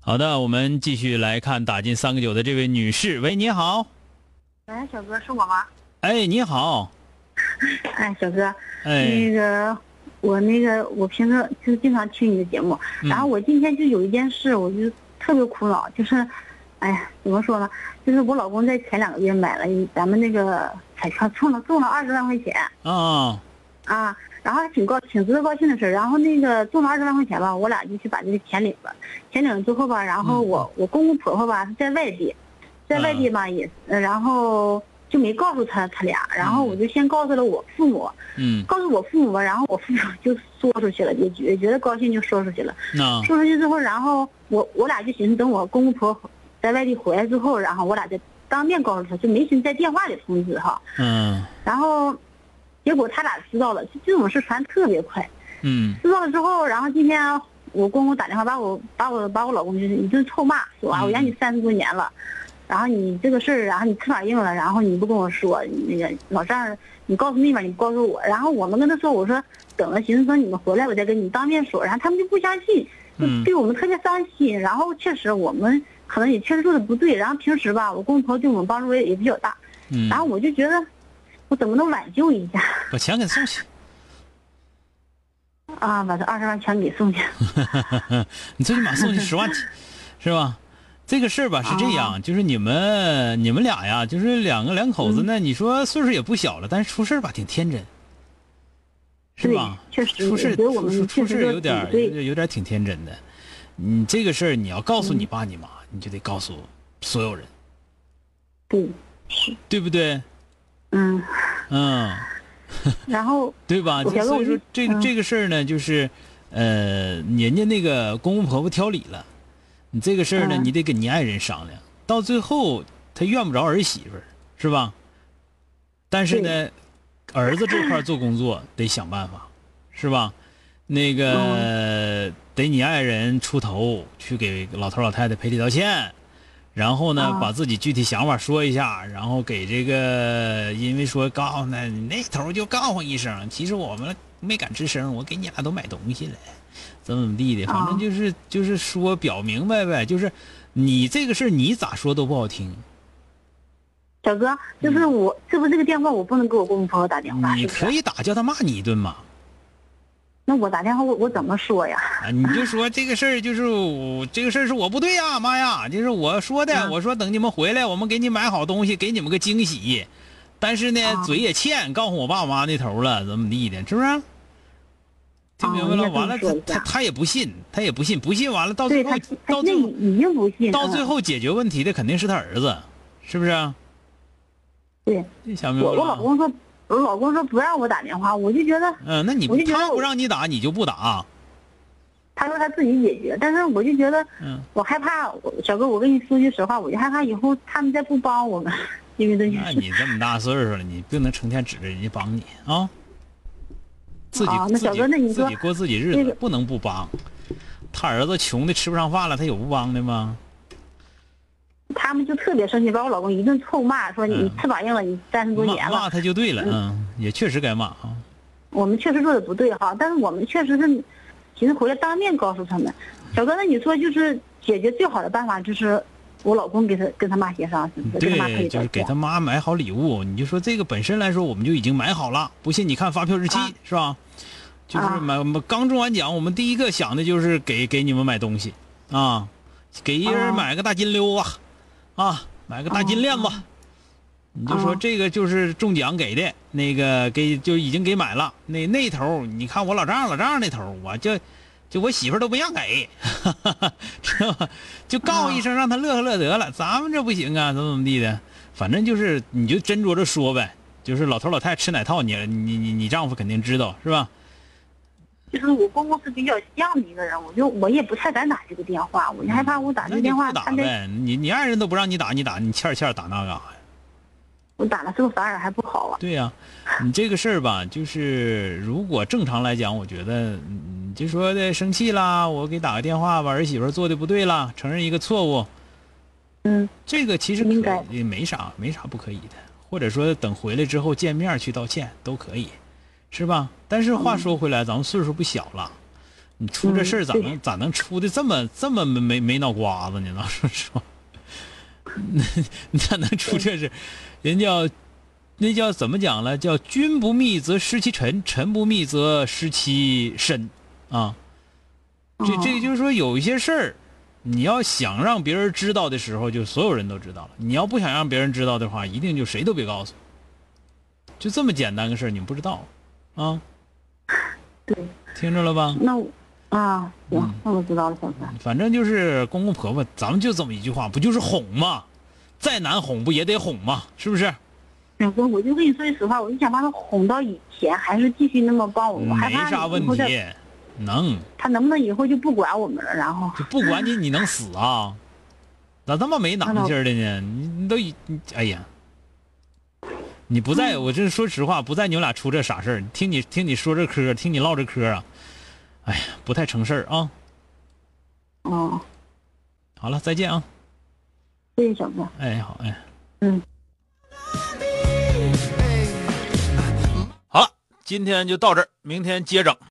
好的，我们继续来看打进三个九的这位女士。喂，你好。喂，小哥是我吗？哎，你好。哎，小哥，哎，那个我那个我平时就经常听你的节目，嗯然后我今天就有一件事，我就特别苦恼，就是，哎呀，怎么说呢？就是我老公在前两个月买了一咱们那个彩票，中了中了二十万块钱啊，啊，然后还挺高挺值得高兴的事儿。然后那个中了二十万块钱吧，我俩就去把这个钱领了。钱领了之后吧，然后我、我公公婆婆吧在外地，在外地吧也，呃然后就没告诉他他俩，然后我就先告诉了我父母，嗯，告诉我父母吧，然后我父母就说出去了，也觉觉得高兴就说出去了。那说出去之后，然后我我俩就寻思等我公公婆婆在外地回来之后，然后我俩再当面告诉他，就没寻思在电话里通知哈。嗯。然后结果他俩知道了，这种事传特别快。嗯。知道了之后，然后今天我公公打电话把我把我把我老公就是一顿臭骂，说啊我养你三十多年了，然后你这个事儿，然后你翅膀硬了，然后你不跟我说，那个老丈人你告诉那边你不告诉我，然后我们跟他说，我说等了，寻思说你们回来我再跟你当面说，然后他们就不相信，就嗯。对我们特别伤心，然后确实我们可能也确实做的不对，然后平时吧我公公婆婆对我们帮助也也比较大，嗯，然后我就觉得我怎么能挽救一下把钱给送去。啊，把这二十万全给送去，你最起码送去十万去，是吧？这个事儿吧是这样，就是你们你们俩呀，就是两个两口子呢，你说岁数也不小了，但是出事儿吧挺天真，是吧？确实出事出出事有点有点有点挺天真的。你这个事儿你要告诉你爸你妈，你就得告诉所有人，对，是，对不对？嗯，嗯，然后 对吧？所以说这个嗯这个事儿呢，就是呃，人家那个公公婆婆挑理了，你这个事儿呢，嗯你得跟你爱人商量，到最后他怨不着儿媳妇儿，是吧？但是呢，儿子这块做工作得想办法，是吧？那个、嗯得你爱人出头去给老头老太太赔礼道歉，然后呢，啊。把自己具体想法说一下，然后给这个，因为说告诉他，你那头就告诉一声，其实我们没敢吱声，我给你俩都买东西了，怎么怎么地的，反正啊就是、就是说表明白呗，就是你这个事儿你咋说都不好听，小哥，就是我，是不是这个电话我不能给我公公婆婆打电话？你可以打叫他骂你一顿嘛，那我打电话我我怎么说呀？啊，你就说这个事儿就是我这个事儿是我不对呀，妈呀，就是我说的，嗯我说等你们回来，我们给你买好东西，给你们个惊喜。但是呢，啊嘴也欠，告诉我爸我妈那头了，怎么地的，是不是？听明白了，完了，他他他也不信，他也不信，不信完了，到最后到最后，已经不信到最嗯后解决问题的肯定是他儿子，是不是？对这想明白我了我老公说，我老公说不让我打电话，我就觉得嗯，那你他不我就觉得我让你打，你就不打，他说他自己解决，但是我就觉得嗯。我害怕，我小哥，我跟你说句实话，我就害怕以后他们再不帮我们，因为这件事。那你这么大岁数了，你不能成天指着人家帮你啊！自己、啊那小哥自己那你说自己过自己日子，那个不能不帮。他儿子穷的吃不上饭了，他有不帮的吗？他们就特别生气，把我老公一顿臭骂，说你嗯翅膀硬了，你三十多骂年了。骂他就对了，嗯，也确实该骂啊。我们确实做的不对哈，但是我们确实是寻思回来当面告诉他们。小哥，那你说就是解决最好的办法就是我老公给他跟他妈协商，是不是？跟他妈赔对，就是给他。妈买好礼物，你就说这个本身来说我们就已经买好了，不信你看发票日期、啊是吧？就是啊买、刚中完奖，我们第一个想的就是给给你们买东西啊。给一人买个大金溜子，啊，买个大金链子。你就说这个就是中奖给的，那个给就已经给买了。那那头你看我老丈人老丈人那头，我就就我媳妇都不让给，知道吧？就告一声让他乐呵乐得了。咱们这不行啊，怎么怎么地的，反正就是你就斟酌着说呗。就是老头老太太吃哪套，你你你你丈夫肯定知道是吧？就是我公公是比较犟的一个人，我就我也不太敢打这个电话，我就害怕我打这个电话，打呗。你你爱人都不让你打，你打你欠欠打那干啥呀？我打了，这个反而还不好啊。对呀，你这个事儿吧，就是如果正常来讲，我觉得，你就说的生气啦，我给打个电话吧，儿媳妇做的不对啦，承认一个错误。嗯，这个其实可也没啥，没啥不可以的，或者说等回来之后见面去道歉都可以，是吧？但是话说回来，咱们岁数不小了，你出这事儿咋能咋能出的这么这么没没没脑瓜子呢？说实话。那 你咋能出这事？人叫那叫怎么讲了？叫君不密则失其臣，臣不密则失其身，啊。这这就是说，有一些事儿，你要想让别人知道的时候，就所有人都知道了；你要不想让别人知道的话，一定就谁都别告诉。就这么简单个事儿，你们不知道，啊？对，听着了吧？那啊，行，那我知道了，小三。反正就是公公婆婆，咱们就这么一句话，不就是哄吗？再难哄不也得哄吗？是不是？老公，我就跟你说句实话，我就想把他哄到以前，还是继续那么帮我。我害怕没啥问题，能。他能不能以后就不管我们了？然后就不管你，你能死啊？咋这么没 囊劲儿的呢？你你都你哎呀！你不在我这说实话，不在你们俩出这傻事儿。听你听你说这嗑，听你唠这嗑啊，哎呀，不太成事儿啊。哦。好了，再见啊。谢谢小哥。哎，好，哎，嗯，好了，今天就到这儿，明天接整。